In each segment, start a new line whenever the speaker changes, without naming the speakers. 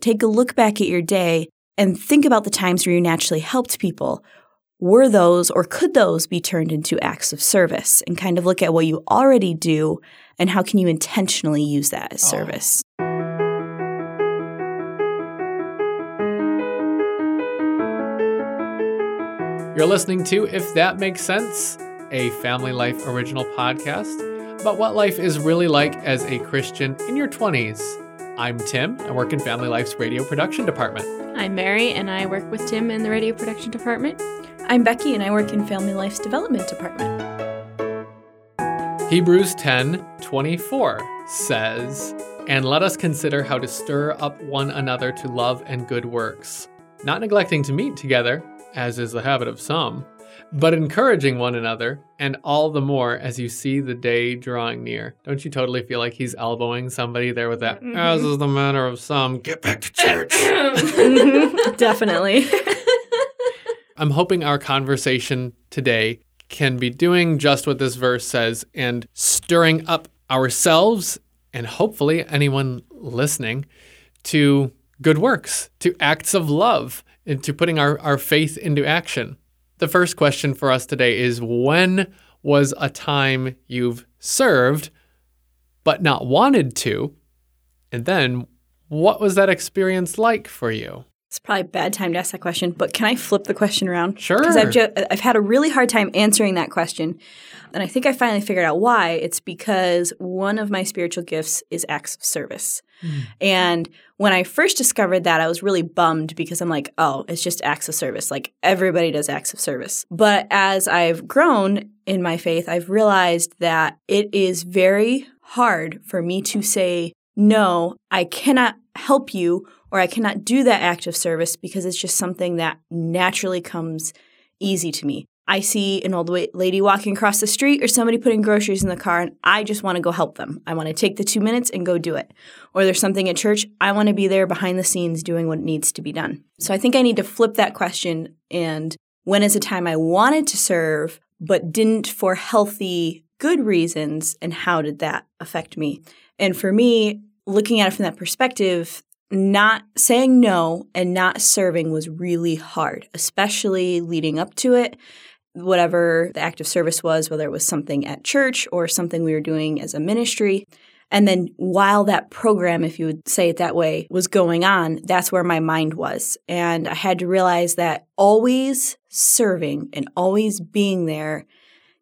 take a look back at your day and think about the times where you naturally helped people. Were those or could those be turned into acts of service and kind of look at what you already do and how can you intentionally use that as oh. service?
You're listening to If That Makes Sense, a Family Life original podcast about what life is really like as a Christian in your 20s. I'm Tim. I work in Family Life's radio production department.
I'm Mary, and I work with Tim in the radio production department.
I'm Becky, and I work in Family Life's development department.
Hebrews 10 24 says, And let us consider how to stir up one another to love and good works, not neglecting to meet together as is the habit of some, but encouraging one another, and all the more as you see the day drawing near. Don't you totally feel like he's elbowing somebody there with that, mm-hmm. as is the manner of some, get back to church?
Definitely.
I'm hoping our conversation today can be doing just what this verse says and stirring up ourselves and hopefully anyone listening to good works, to acts of love and to putting our, our faith into action. The first question for us today is when was a time you've served but not wanted to? And then what was that experience like for you?
It's probably a bad time to ask that question, but can I flip the question around?
Sure.
Because I've just, I've had a really hard time answering that question, and I think I finally figured out why. It's because one of my spiritual gifts is acts of service, mm. and when I first discovered that, I was really bummed because I'm like, oh, it's just acts of service. Like everybody does acts of service. But as I've grown in my faith, I've realized that it is very hard for me to say no, I cannot help you or I cannot do that act of service because it's just something that naturally comes easy to me. I see an old lady walking across the street or somebody putting groceries in the car and I just want to go help them. I want to take the two minutes and go do it. Or there's something at church, I want to be there behind the scenes doing what needs to be done. So I think I need to flip that question and when is a time I wanted to serve but didn't for healthy, good reasons and how did that affect me? And for me, looking at it from that perspective, not saying no and not serving was really hard, especially leading up to it. Whatever the act of service was, whether it was something at church or something we were doing as a ministry. And then while that program, if you would say it that way, was going on, that's where my mind was. And I had to realize that always serving and always being there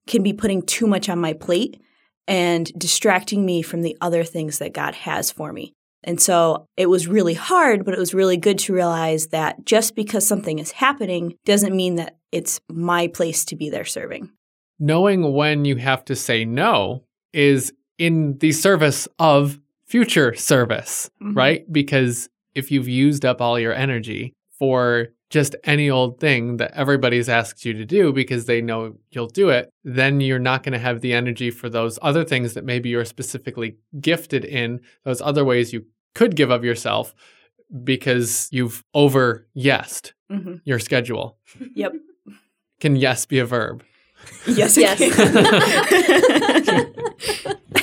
can be putting too much on my plate and distracting me from the other things that God has for me. And so it was really hard, but it was really good to realize that just because something is happening doesn't mean that it's my place to be there serving.
Knowing when you have to say no is in the service of future service, mm-hmm. right? Because if you've used up all your energy for just any old thing that everybody's asked you to do because they know you'll do it, then you're not going to have the energy for those other things that maybe you're specifically gifted in, those other ways you could give of yourself because you've over yesed mm-hmm. your schedule.
Yep.
Can yes be a verb?
Yes, yes.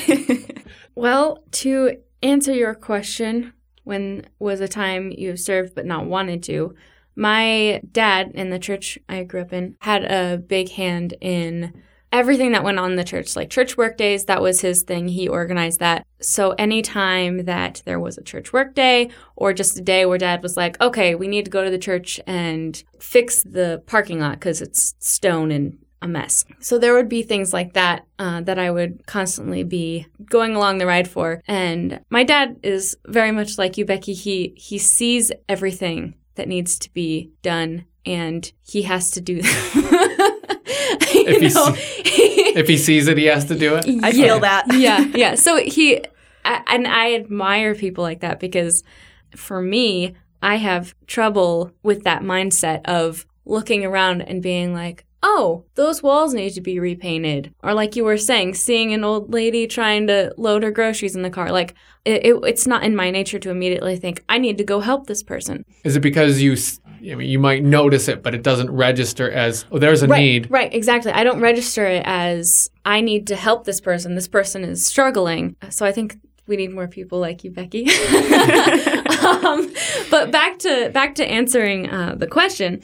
well, to answer your question, when was a time you served but not wanted to? My dad in the church I grew up in had a big hand in everything that went on in the church, like church work days, that was his thing. He organized that. So anytime that there was a church work day or just a day where dad was like, okay, we need to go to the church and fix the parking lot because it's stone and a mess. So there would be things like that uh, that I would constantly be going along the ride for. And my dad is very much like you, Becky. He he sees everything that needs to be done and he has to do
if, he see, if he sees it he has to do it?
I feel that.
Yeah yeah. So he and i admire people like that because for me i have trouble with that mindset of looking around and being like oh, those walls need to be repainted. Or like you were saying, seeing an old lady trying to load her groceries in the car. Like it, it, it's not in my nature to immediately think, I need to go help this person.
Is it because you, I mean, you might notice it, but it doesn't register as, oh, there's a
right,
need.
Right, exactly. I don't register it as, I need to help this person. This person is struggling. So I think we need more people like you, Becky. um, but back to back to answering uh, the question,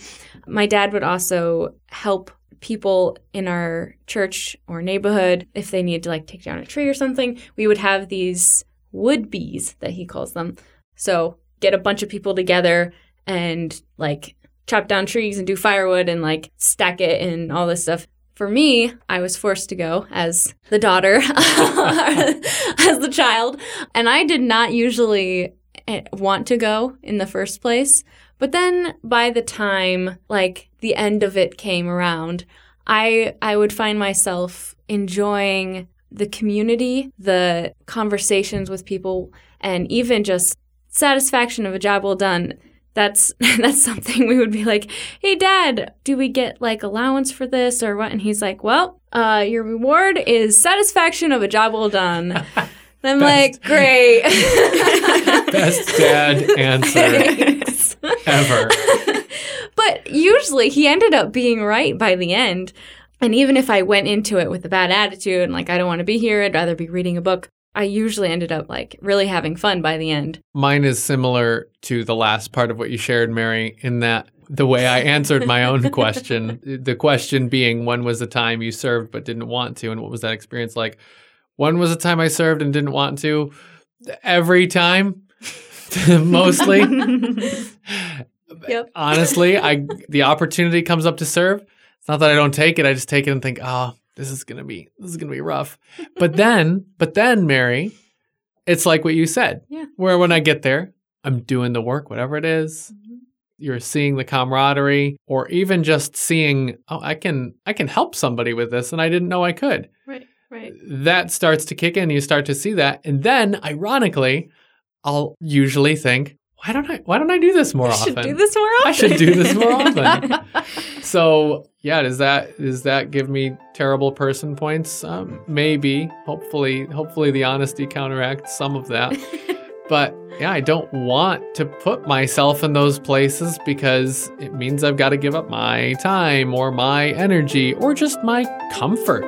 my dad would also help people in our church or neighborhood if they needed to like take down a tree or something. We would have these wood bees that he calls them. So get a bunch of people together and like chop down trees and do firewood and like stack it and all this stuff. For me, I was forced to go as the daughter, as the child, and I did not usually eh, want to go in the first place. But then by the time like the end of it came around, I I would find myself enjoying the community, the conversations with people, and even just satisfaction of a job well done that's that's something we would be like, "Hey, Dad, do we get like allowance for this or what?" And he's like, "Well, uh, your reward is satisfaction of a job well done." I'm like, "Great,
Best dad answer ever.
but usually he ended up being right by the end. And even if I went into it with a bad attitude and like I don't want to be here, I'd rather be reading a book, I usually ended up like really having fun by the end.
Mine is similar to the last part of what you shared, Mary, in that the way I answered my own question, the question being, when was the time you served but didn't want to? And what was that experience like? When was the time I served and didn't want to? Every time, mostly.
Yep.
Honestly, I the opportunity comes up to serve. It's not that I don't take it. I just take it and think, oh, this is gonna be this is gonna be rough. But then, but then, Mary, it's like what you said.
Yeah.
Where when I get there, I'm doing the work, whatever it is. Mm-hmm. You're seeing the camaraderie, or even just seeing, oh, I can I can help somebody with this, and I didn't know I could.
Right, right.
That starts to kick in. You start to see that, and then, ironically, I'll usually think, why don't I why don't I do this more
I
often?
should do this more often.
I should do this more often. So yeah, does that does that give me terrible person points? Um, maybe. Hopefully, hopefully the honesty counteracts some of that. but yeah, I don't want to put myself in those places because it means I've got to give up my time or my energy or just my comfort.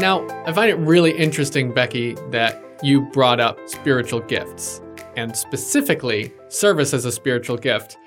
Now, I find it really interesting, Becky, that you brought up spiritual gifts and specifically service as a spiritual gift.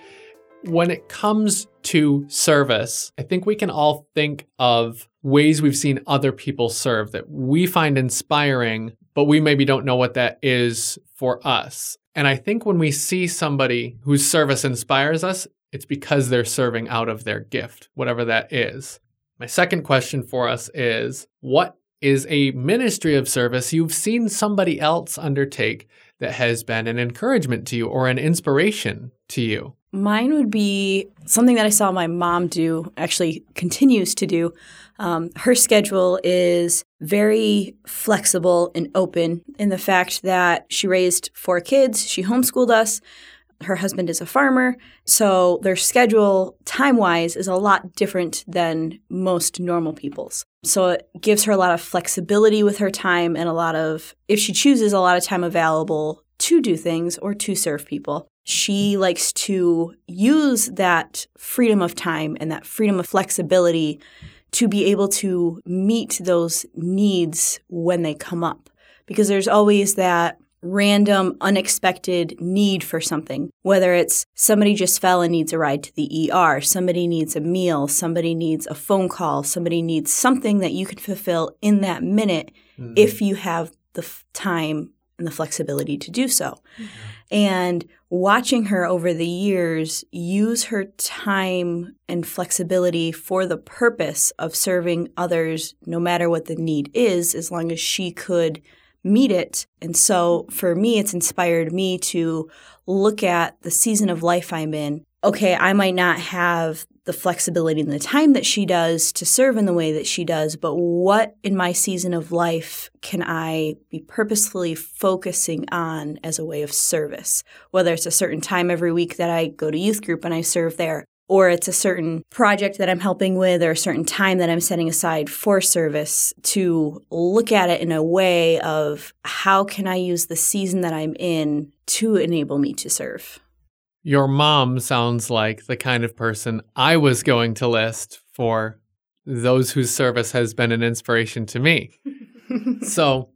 When it comes to service, I think we can all think of ways we've seen other people serve that we find inspiring, but we maybe don't know what that is for us. And I think when we see somebody whose service inspires us, it's because they're serving out of their gift, whatever that is. My second question for us is what is a ministry of service you've seen somebody else undertake that has been an encouragement to you or an inspiration to you?
Mine would be something that I saw my mom do, actually continues to do. Um, her schedule is very flexible and open in the fact that she raised four kids, she homeschooled us. Her husband is a farmer, so their schedule time wise is a lot different than most normal people's. So it gives her a lot of flexibility with her time and a lot of, if she chooses, a lot of time available to do things or to serve people. She likes to use that freedom of time and that freedom of flexibility to be able to meet those needs when they come up. Because there's always that random, unexpected need for something, whether it's somebody just fell and needs a ride to the ER, somebody needs a meal, somebody needs a phone call, somebody needs something that you can fulfill in that minute mm-hmm. if you have the f- time and the flexibility to do so. Mm-hmm. And watching her over the years use her time and flexibility for the purpose of serving others, no matter what the need is, as long as she could meet it. And so for me, it's inspired me to look at the season of life I'm in. Okay, I might not have the flexibility and the time that she does to serve in the way that she does, but what in my season of life can I be purposefully focusing on as a way of service? Whether it's a certain time every week that I go to youth group and I serve there, or it's a certain project that I'm helping with or a certain time that I'm setting aside for service to look at it in a way of how can I use the season that I'm in to enable me to serve.
Your mom sounds like the kind of person I was going to list for those whose service has been an inspiration to me. so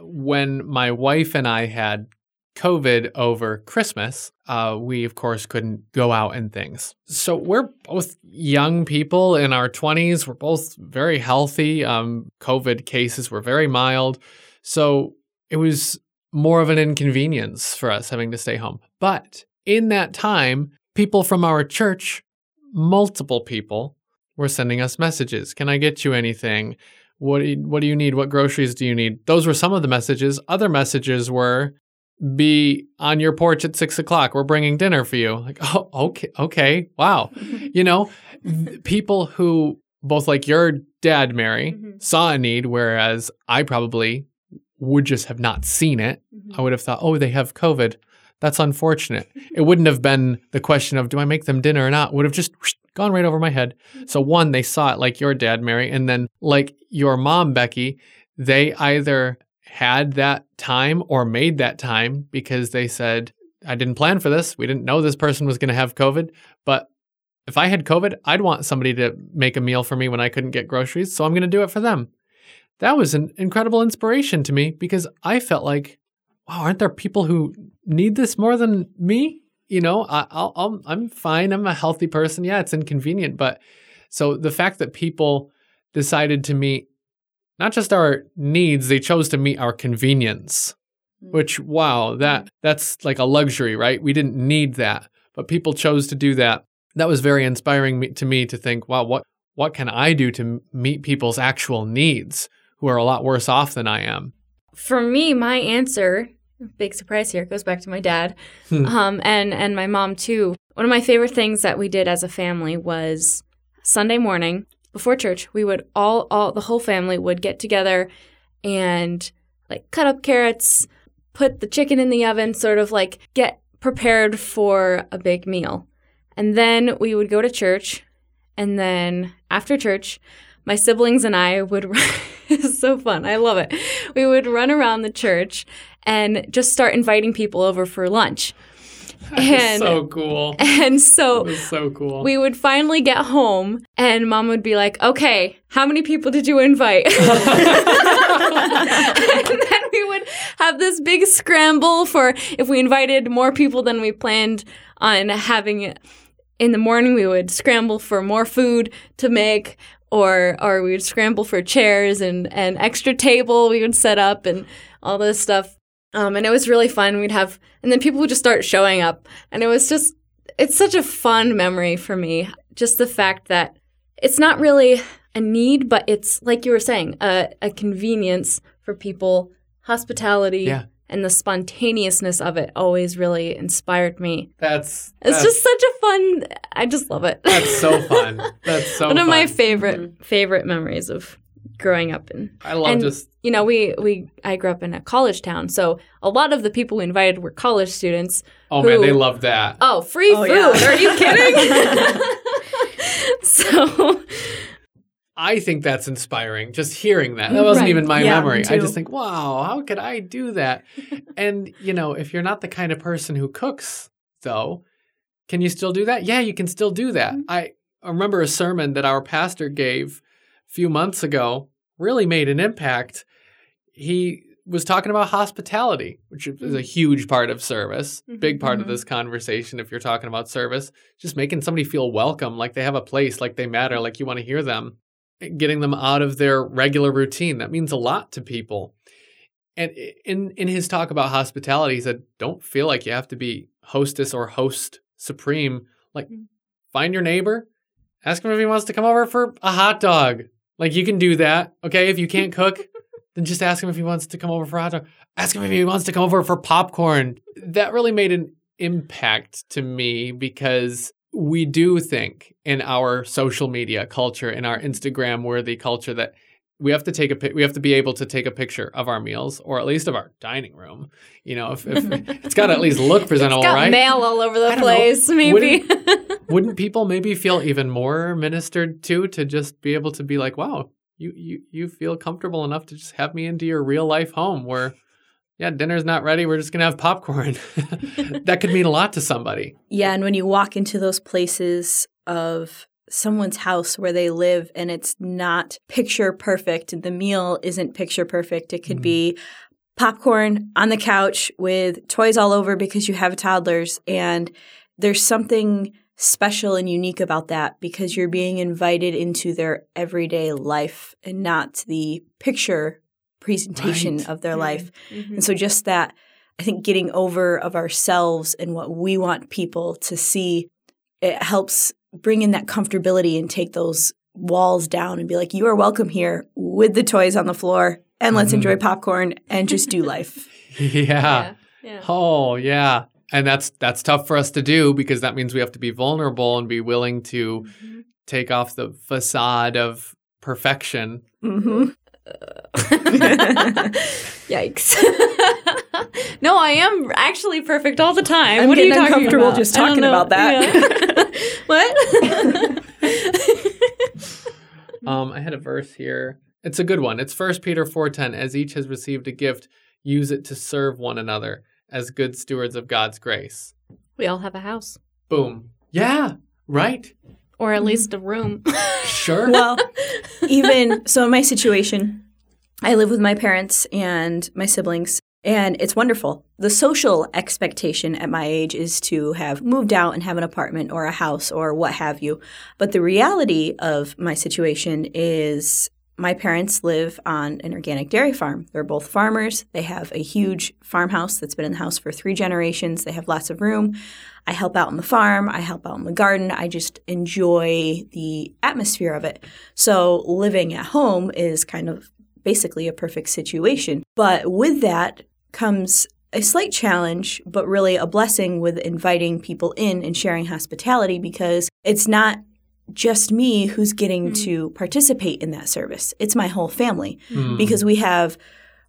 when my wife and I had COVID over Christmas, uh, we of course couldn't go out and things. So we're both young people in our 20s. We're both very healthy. Um, COVID cases were very mild. So it was more of an inconvenience for us having to stay home. But in that time, people from our church, multiple people, were sending us messages. Can I get you anything? What do you, what do you need? What groceries do you need? Those were some of the messages. Other messages were, be on your porch at six o'clock. We're bringing dinner for you. Like, oh, okay, okay, wow. you know, people who both like your dad, Mary, mm-hmm. saw a need, whereas I probably would just have not seen it. Mm-hmm. I would have thought, oh, they have COVID. That's unfortunate. it wouldn't have been the question of, do I make them dinner or not? Would have just whoosh, gone right over my head. Mm-hmm. So, one, they saw it like your dad, Mary, and then like your mom, Becky, they either had that time or made that time because they said, I didn't plan for this. We didn't know this person was going to have COVID. But if I had COVID, I'd want somebody to make a meal for me when I couldn't get groceries. So I'm going to do it for them. That was an incredible inspiration to me because I felt like, wow, aren't there people who need this more than me? You know, I, I'll, I'm fine. I'm a healthy person. Yeah, it's inconvenient. But so the fact that people decided to meet not just our needs, they chose to meet our convenience. Mm. Which wow, that that's like a luxury, right? We didn't need that, but people chose to do that. That was very inspiring to me to think, wow, what what can I do to meet people's actual needs who are a lot worse off than I am?
For me, my answer, big surprise here, goes back to my dad, hmm. um, and and my mom too. One of my favorite things that we did as a family was Sunday morning before church, we would all all the whole family would get together and like cut up carrots, put the chicken in the oven, sort of like get prepared for a big meal. And then we would go to church, and then after church, my siblings and I would run it's so fun. I love it. We would run around the church and just start inviting people over for lunch.
And so cool.
And so
so cool.
We would finally get home and mom would be like, "Okay, how many people did you invite?" and then we would have this big scramble for if we invited more people than we planned on having in the morning we would scramble for more food to make or or we would scramble for chairs and an extra table we would set up and all this stuff um, and it was really fun. We'd have, and then people would just start showing up. And it was just, it's such a fun memory for me. Just the fact that it's not really a need, but it's, like you were saying, a, a convenience for people, hospitality.
Yeah.
And the spontaneousness of it always really inspired me.
That's,
it's just such a fun. I just love it.
That's so fun. That's so
one
of
my favorite mm-hmm. favorite memories of growing up in.
I love
and,
just
you know we we I grew up in a college town, so a lot of the people we invited were college students.
Oh
who,
man, they love that.
Oh, free oh, food! Yeah. Are you kidding? so.
I think that's inspiring. Just hearing that. That wasn't right. even my
yeah,
memory. Me I just think, wow, how could I do that? and, you know, if you're not the kind of person who cooks, though, can you still do that? Yeah, you can still do that. Mm-hmm. I remember a sermon that our pastor gave few months ago really made an impact. He was talking about hospitality, which is a mm-hmm. huge part of service, mm-hmm, big part mm-hmm. of this conversation. If you're talking about service, just making somebody feel welcome, like they have a place, like they matter, like you want to hear them, getting them out of their regular routine. That means a lot to people. And in in his talk about hospitality, he said, "Don't feel like you have to be hostess or host supreme. Like, mm-hmm. find your neighbor, ask him if he wants to come over for a hot dog, like you can do that. Okay. If you can't cook, then just ask him if he wants to come over for hot dog. Ask him if he wants to come over for popcorn. That really made an impact to me because we do think in our social media culture, in our Instagram worthy culture, that we have to take a we have to be able to take a picture of our meals or at least of our dining room. You know, if, if it's got to at least look presentable,
it's got
right?
Mail all over the place, know. maybe.
Wouldn't, wouldn't, people maybe feel even more ministered to to just be able to be like, wow, you you you feel comfortable enough to just have me into your real life home where. Yeah, dinner's not ready. We're just going to have popcorn. that could mean a lot to somebody.
Yeah, and when you walk into those places of someone's house where they live and it's not picture perfect. The meal isn't picture perfect. It could mm-hmm. be popcorn on the couch with toys all over because you have toddlers. And there's something special and unique about that because you're being invited into their everyday life and not the picture presentation right. of their mm-hmm. life. Mm-hmm. And so just that I think getting over of ourselves and what we want people to see it helps bring in that comfortability and take those walls down and be like you are welcome here with the toys on the floor and let's mm-hmm. enjoy popcorn and just do life.
yeah. yeah. yeah. Oh, yeah. And that's that's tough for us to do because that means we have to be vulnerable and be willing to mm-hmm. take off the facade of perfection.
Mm-hmm.
Yikes. no, I am actually perfect all the time.
I'm
what
getting
are you
uncomfortable
about?
just talking about that.
Yeah.
what? um, I had a verse here. It's a good one. It's First Peter 4:10. As each has received a gift, use it to serve one another as good stewards of God's grace.
We all have a house.
Boom. Yeah, right.
Or at mm-hmm. least a room.
sure.
Well, even so in my situation, I live with my parents and my siblings and it's wonderful. The social expectation at my age is to have moved out and have an apartment or a house or what have you. But the reality of my situation is my parents live on an organic dairy farm. They're both farmers. They have a huge farmhouse that's been in the house for three generations. They have lots of room. I help out on the farm. I help out in the garden. I just enjoy the atmosphere of it. So living at home is kind of basically a perfect situation. But with that comes a slight challenge, but really a blessing with inviting people in and sharing hospitality because it's not just me who's getting mm. to participate in that service. It's my whole family mm. because we have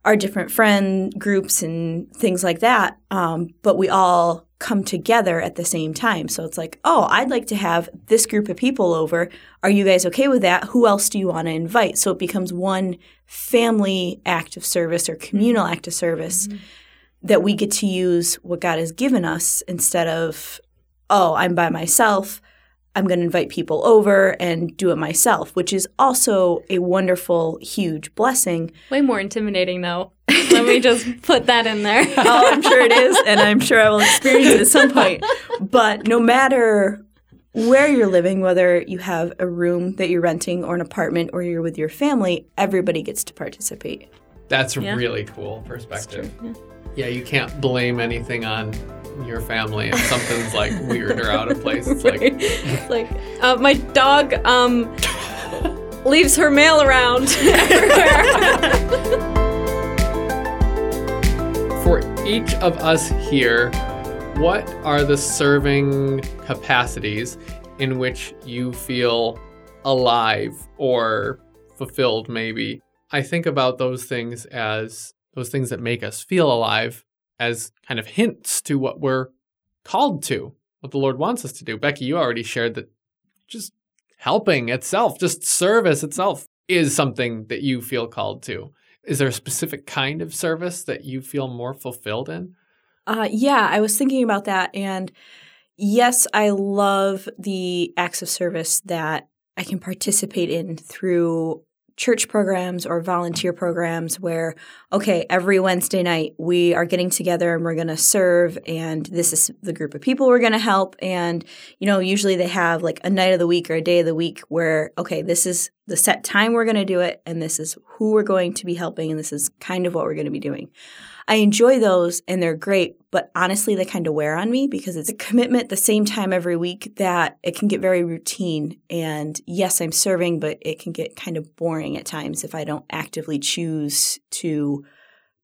our different friend groups and things like that. Um, but we all come together at the same time. So it's like, oh, I'd like to have this group of people over. Are you guys okay with that? Who else do you want to invite? So it becomes one family act of service or communal act of service mm-hmm. that we get to use what God has given us instead of, oh, I'm by myself. I'm going to invite people over and do it myself, which is also a wonderful, huge blessing.
Way more intimidating, though. Let me just put that in there.
oh, I'm sure it is, and I'm sure I will experience it at some point. But no matter where you're living, whether you have a room that you're renting or an apartment or you're with your family, everybody gets to participate.
That's a yeah. really cool perspective. Yeah. you can't blame anything on your family if something's like weird or out of place. It's like,
it's like uh, my dog um, leaves her mail around everywhere.
For each of us here, what are the serving capacities in which you feel alive or fulfilled, maybe? I think about those things as those things that make us feel alive as kind of hints to what we're called to, what the Lord wants us to do. Becky, you already shared that just helping itself, just service itself, is something that you feel called to. Is there a specific kind of service that you feel more fulfilled in?
Uh, yeah, I was thinking about that. And yes, I love the acts of service that I can participate in through church programs or volunteer programs where, okay, every Wednesday night we are getting together and we're going to serve, and this is the group of people we're going to help. And, you know, usually they have like a night of the week or a day of the week where, okay, this is the set time we're going to do it, and this is who we're going to be helping, and this is kind of what we're going to be doing. I enjoy those and they're great, but honestly, they kind of wear on me because it's a commitment the same time every week that it can get very routine. And yes, I'm serving, but it can get kind of boring at times if I don't actively choose to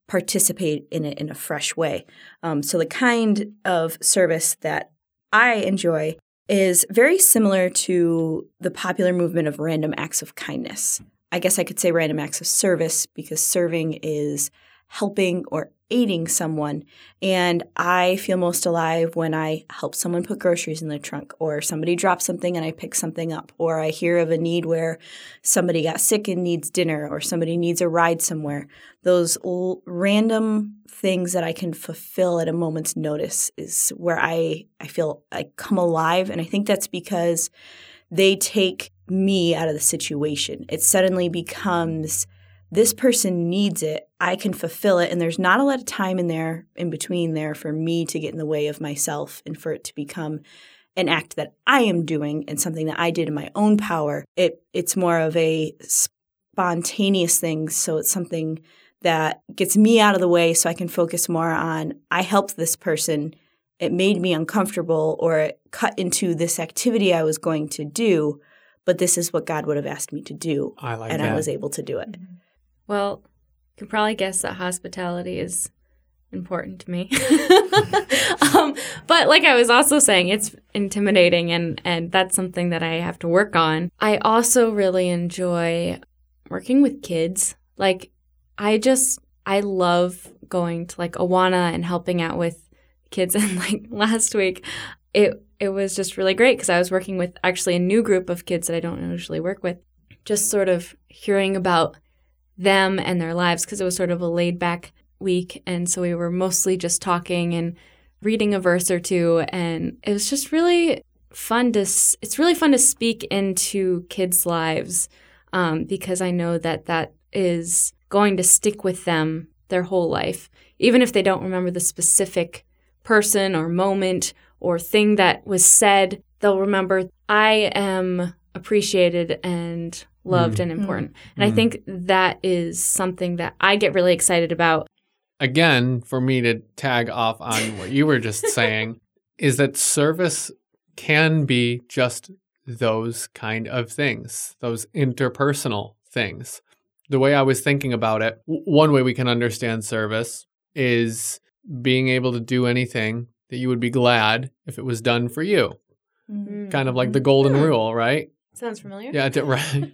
participate in it in a fresh way. Um, so the kind of service that I enjoy is very similar to the popular movement of random acts of kindness. I guess I could say random acts of service because serving is helping or aiding someone. And I feel most alive when I help someone put groceries in their trunk, or somebody drops something and I pick something up, or I hear of a need where somebody got sick and needs dinner, or somebody needs a ride somewhere. Those l- random things that I can fulfill at a moment's notice is where I, I feel I come alive. And I think that's because they take me out of the situation. It suddenly becomes this person needs it. I can fulfill it. And there's not a lot of time in there, in between there, for me to get in the way of myself and for it to become an act that I am doing and something that I did in my own power. It it's more of a spontaneous thing. So it's something that gets me out of the way so I can focus more on I helped this person. It made me uncomfortable or it cut into this activity I was going to do, but this is what God would have asked me to do.
I like
and
that.
I was able to do it. Mm-hmm.
Well, you can probably guess that hospitality is important to me. um, but like I was also saying, it's intimidating, and and that's something that I have to work on. I also really enjoy working with kids. Like I just I love going to like Awana and helping out with kids. And like last week, it it was just really great because I was working with actually a new group of kids that I don't usually work with. Just sort of hearing about them and their lives because it was sort of a laid back week. And so we were mostly just talking and reading a verse or two. And it was just really fun to, it's really fun to speak into kids' lives um, because I know that that is going to stick with them their whole life. Even if they don't remember the specific person or moment or thing that was said, they'll remember, I am appreciated and loved
Mm.
and important. And I
Mm.
think that is something that I get really excited about.
Again, for me to tag off on what you were just saying, is that service can be just those kind of things, those interpersonal things. The way I was thinking about it, one way we can understand service is being able to do anything that you would be glad if it was done for you. Kind of like the golden
Hmm.
rule, right?
Sounds familiar.
Yeah, right.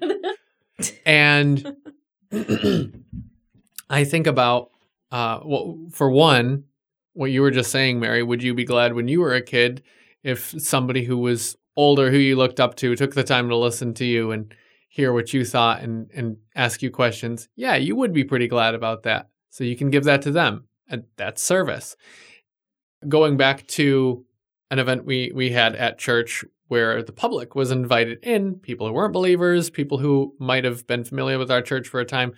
and I think about, uh, well, for one, what you were just saying, Mary. Would you be glad when you were a kid if somebody who was older, who you looked up to, took the time to listen to you and hear what you thought and and ask you questions? Yeah, you would be pretty glad about that. So you can give that to them, and that's service. Going back to an event we we had at church where the public was invited in, people who weren't believers, people who might have been familiar with our church for a time.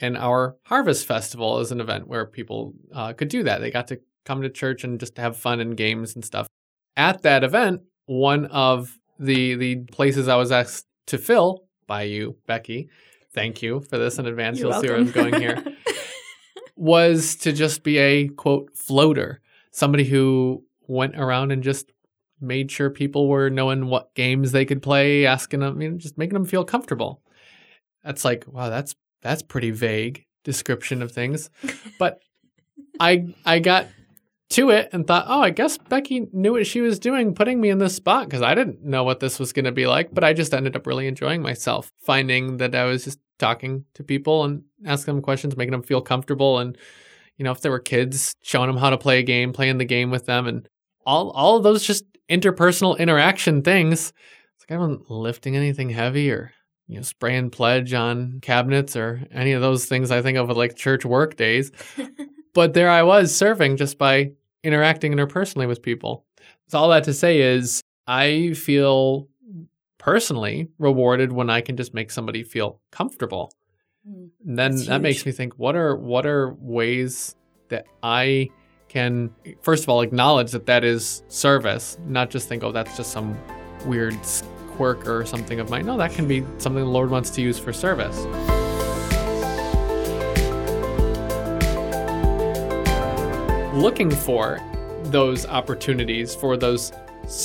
And our Harvest Festival is an event where people uh, could do that. They got to come to church and just have fun and games and stuff. At that event, one of the the places I was asked to fill by you, Becky, thank you for this in advance.
You're
You'll see where I'm going here. was to just be a quote floater, somebody who went around and just made sure people were knowing what games they could play, asking them, you know, just making them feel comfortable. That's like, wow, that's that's pretty vague description of things. But I I got to it and thought, oh, I guess Becky knew what she was doing, putting me in this spot because I didn't know what this was going to be like. But I just ended up really enjoying myself, finding that I was just talking to people and asking them questions, making them feel comfortable, and you know, if there were kids, showing them how to play a game, playing the game with them, and all all of those just interpersonal interaction things. It's like I wasn't lifting anything heavy or you know spraying pledge on cabinets or any of those things I think of with like church work days. but there I was serving just by interacting interpersonally with people. So all that to say is I feel personally rewarded when I can just make somebody feel comfortable.
Mm,
And then
That's
that makes me think what are what are ways that I can first of all acknowledge that that is service, not just think oh that's just some weird quirk or something of mine. No, that can be something the Lord wants to use for service. looking for those opportunities for those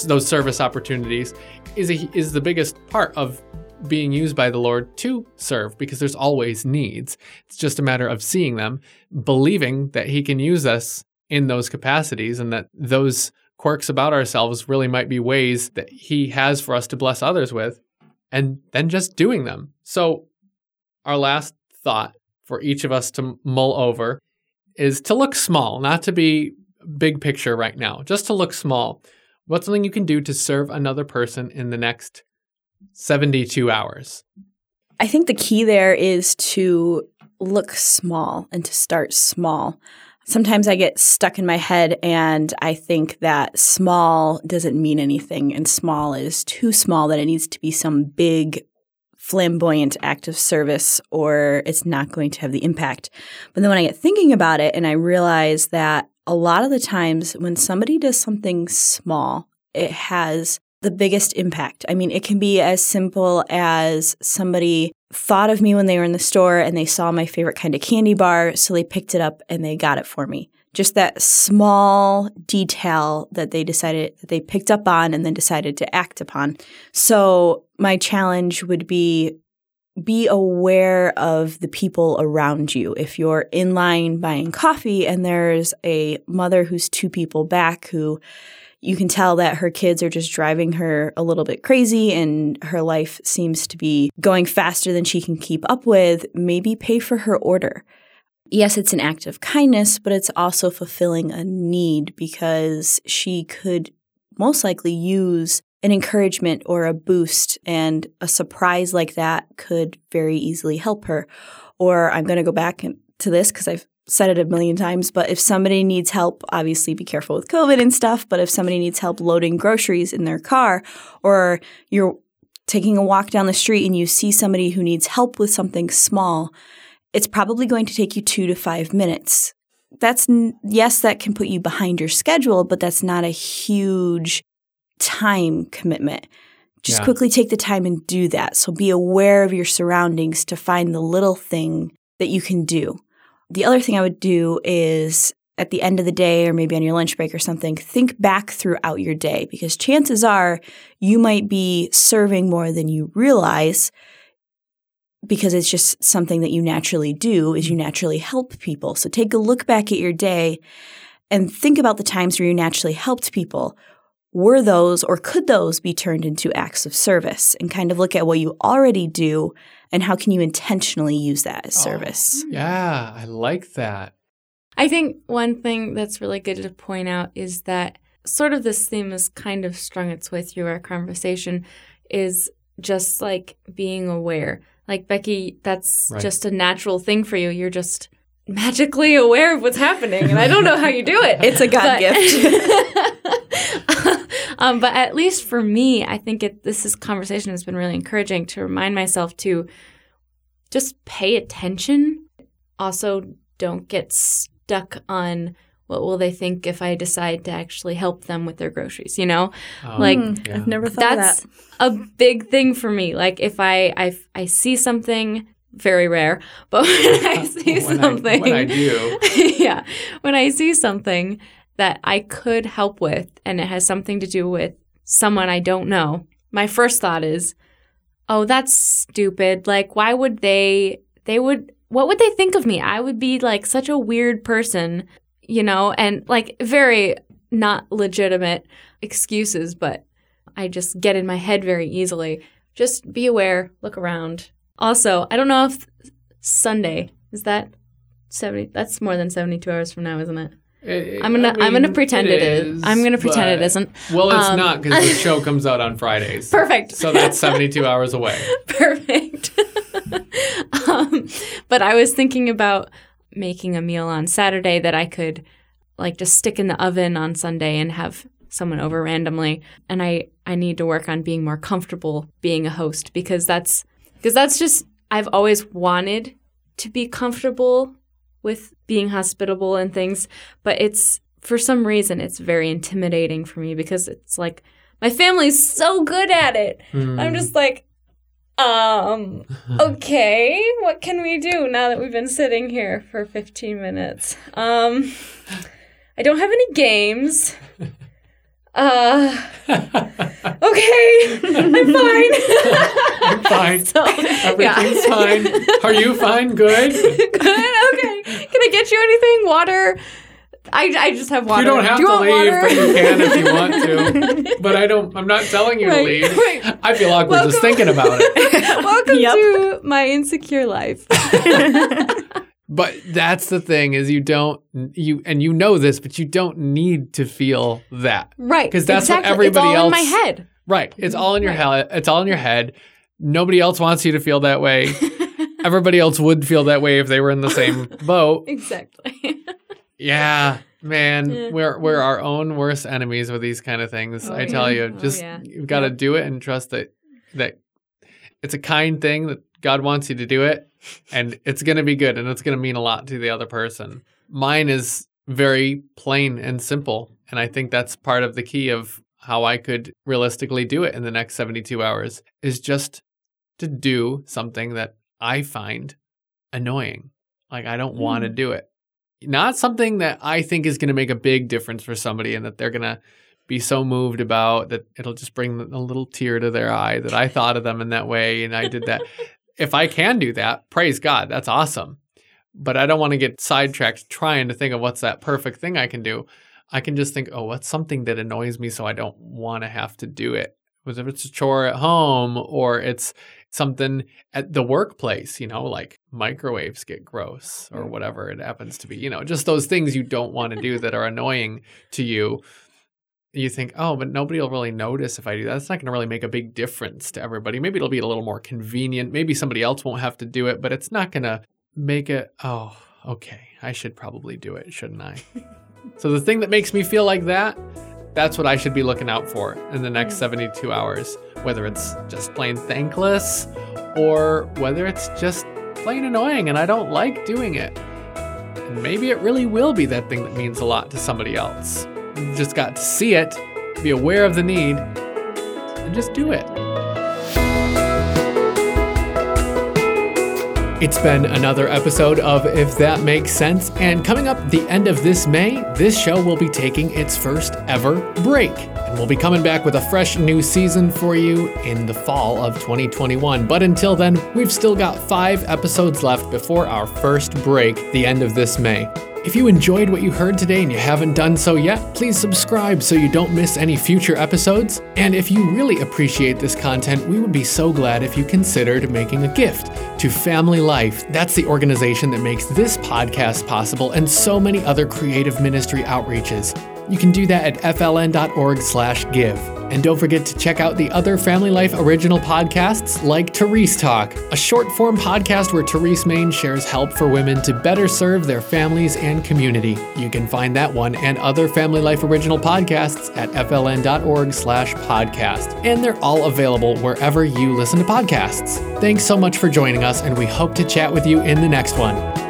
those service opportunities is a, is the biggest part of being used by the Lord to serve because there's always needs. It's just a matter of seeing them, believing that he can use us in those capacities and that those quirks about ourselves really might be ways that he has for us to bless others with and then just doing them. So our last thought for each of us to mull over is to look small, not to be big picture right now, just to look small. What's something you can do to serve another person in the next 72 hours?
I think the key there is to look small and to start small. Sometimes I get stuck in my head and I think that small doesn't mean anything and small is too small that it needs to be some big flamboyant act of service or it's not going to have the impact. But then when I get thinking about it and I realize that a lot of the times when somebody does something small, it has the biggest impact. I mean, it can be as simple as somebody thought of me when they were in the store and they saw my favorite kind of candy bar, so they picked it up and they got it for me. Just that small detail that they decided that they picked up on and then decided to act upon. So, my challenge would be be aware of the people around you. If you're in line buying coffee and there's a mother who's two people back who you can tell that her kids are just driving her a little bit crazy and her life seems to be going faster than she can keep up with, maybe pay for her order. Yes, it's an act of kindness, but it's also fulfilling a need because she could most likely use an encouragement or a boost, and a surprise like that could very easily help her. Or I'm going to go back to this because I've said it a million times, but if somebody needs help, obviously be careful with COVID and stuff, but if somebody needs help loading groceries in their car or you're taking a walk down the street and you see somebody who needs help with something small, it's probably going to take you two to five minutes. That's, yes, that can put you behind your schedule, but that's not a huge time commitment. Just yeah. quickly take the time and do that. So be aware of your surroundings to find the little thing that you can do. The other thing I would do is at the end of the day or maybe on your lunch break or something, think back throughout your day because chances are you might be serving more than you realize because it's just something that you naturally do is you mm-hmm. naturally help people. So take a look back at your day and think about the times where you naturally helped people. Were those or could those be turned into acts of service and kind of look at what you already do and how can you intentionally use that as oh, service?
Yeah, I like that.
I think one thing that's really good to point out is that sort of this theme is kind of strung its way through our conversation is just like being aware. Like Becky, that's right. just a natural thing for you. You're just magically aware of what's happening and I don't know how you do it.
It's a god
gift. Um, but at least for me, I think it, this is, conversation has been really encouraging to remind myself to just pay attention. Also, don't get stuck on what will they think if I decide to actually help them with their groceries, you know?
Um, like yeah. I've never thought that's that.
a big thing for me. Like if I I, I see something very rare, but when I see when something
I, when I do.
yeah. When I see something that I could help with and it has something to do with someone I don't know, my first thought is, oh, that's stupid. Like, why would they, they would, what would they think of me? I would be like such a weird person, you know, and like very not legitimate excuses, but I just get in my head very easily. Just be aware, look around. Also, I don't know if Sunday is that 70 that's more than 72 hours from now, isn't it? It, I'm gonna I am gonna pretend it is. is. I'm gonna pretend it isn't.
Well, it's um, not because the show comes out on Fridays.
Perfect.
So that's 72 hours away.
Perfect. um, but I was thinking about making a meal on Saturday that I could like just stick in the oven on Sunday and have someone over randomly. And I I need to work on being more comfortable being a host because that's because that's just I've always wanted to be comfortable with being hospitable and things, but it's for some reason it's very intimidating for me because it's like my family's so good at it. Mm. I'm just like, um, okay, what can we do now that we've been sitting here for 15 minutes? Um, I don't have any games. Uh, okay, I'm fine.
I'm fine. So, Everything's yeah. fine. Are you fine? Good.
Good. Okay. Can I get you anything? Water. I, I just have water.
You don't have Do to leave, water? but you can if you want to. But I don't. I'm not telling you right. to leave. Right. I feel awkward Welcome. just thinking about it.
Welcome yep. to my insecure life.
But that's the thing is you don't you and you know this, but you don't need to feel that.
Right.
Because that's
exactly.
what everybody
it's
all
else in my head.
Right. It's all in your right. head. It's all in your head. Nobody else wants you to feel that way. everybody else would feel that way if they were in the same boat.
Exactly.
Yeah, man,
Yeah.
we're we're our own worst enemies with these kind of things.
Oh,
I tell
yeah.
you,
Oh,
just
yeah.
you've got to do it and trust that that it's a kind thing that God wants you to do it, and it's gonna be good and it's gonna mean a lot to the other person. Mine is very plain and simple, and I think that's part of the key of how I could realistically do it in the next seventy two hours is just to do something that I find annoying. Like I don't want to
Mm.
do it not something that I think is going to make a big difference for somebody and that they're going to be so moved about that it'll just bring a little tear to their eye that I thought of them in that way and I did that. If I can do that, praise God, that's awesome. But I don't want to get sidetracked trying to think of what's that perfect thing I can do. I can just think, oh, what's something that annoys me so I don't want to have to do it? Whether it's a chore at home or it's something at the workplace, you know, like microwaves get gross or mm. whatever it happens to be, you know, just those things you don't want to do that are annoying to you. You think, oh, but nobody will really notice if I do that. It's not going to really make a big difference to everybody. Maybe it'll be a little more convenient. Maybe somebody else won't have to do it, but it's not going to make it, oh, okay, I should probably do it, shouldn't I? so the thing that makes me feel like that, that's what I should be looking out for in the next mm. 72 hours, whether it's just plain thankless or whether it's just plain annoying and I don't like doing it. And maybe it really will be that thing that means a lot to somebody else. Just got to see it, be aware of the need, and just do it. It's been another episode of If That Makes Sense, and coming up the end of this May, this show will be taking its first ever break. And we'll be coming back with a fresh new season for you in the fall of 2021. But until then, we've still got five episodes left before our first break, the end of this May. If you enjoyed what you heard today and you haven't done so yet, please subscribe so you don't miss any future episodes. And if you really appreciate this content, we would be so glad if you considered making a gift to Family Life. That's the organization that makes this podcast possible and so many other creative ministry outreaches. You can do that at fln.org/give. And don't forget to check out the other Family Life original podcasts like Therese Talk, a short form podcast where Therese Main shares help for women to better serve their families and community. You can find that one and other Family Life original podcasts at fln.org/podcast. And they're all available wherever you listen to podcasts. Thanks so much for joining us and we hope to chat with you in the next one.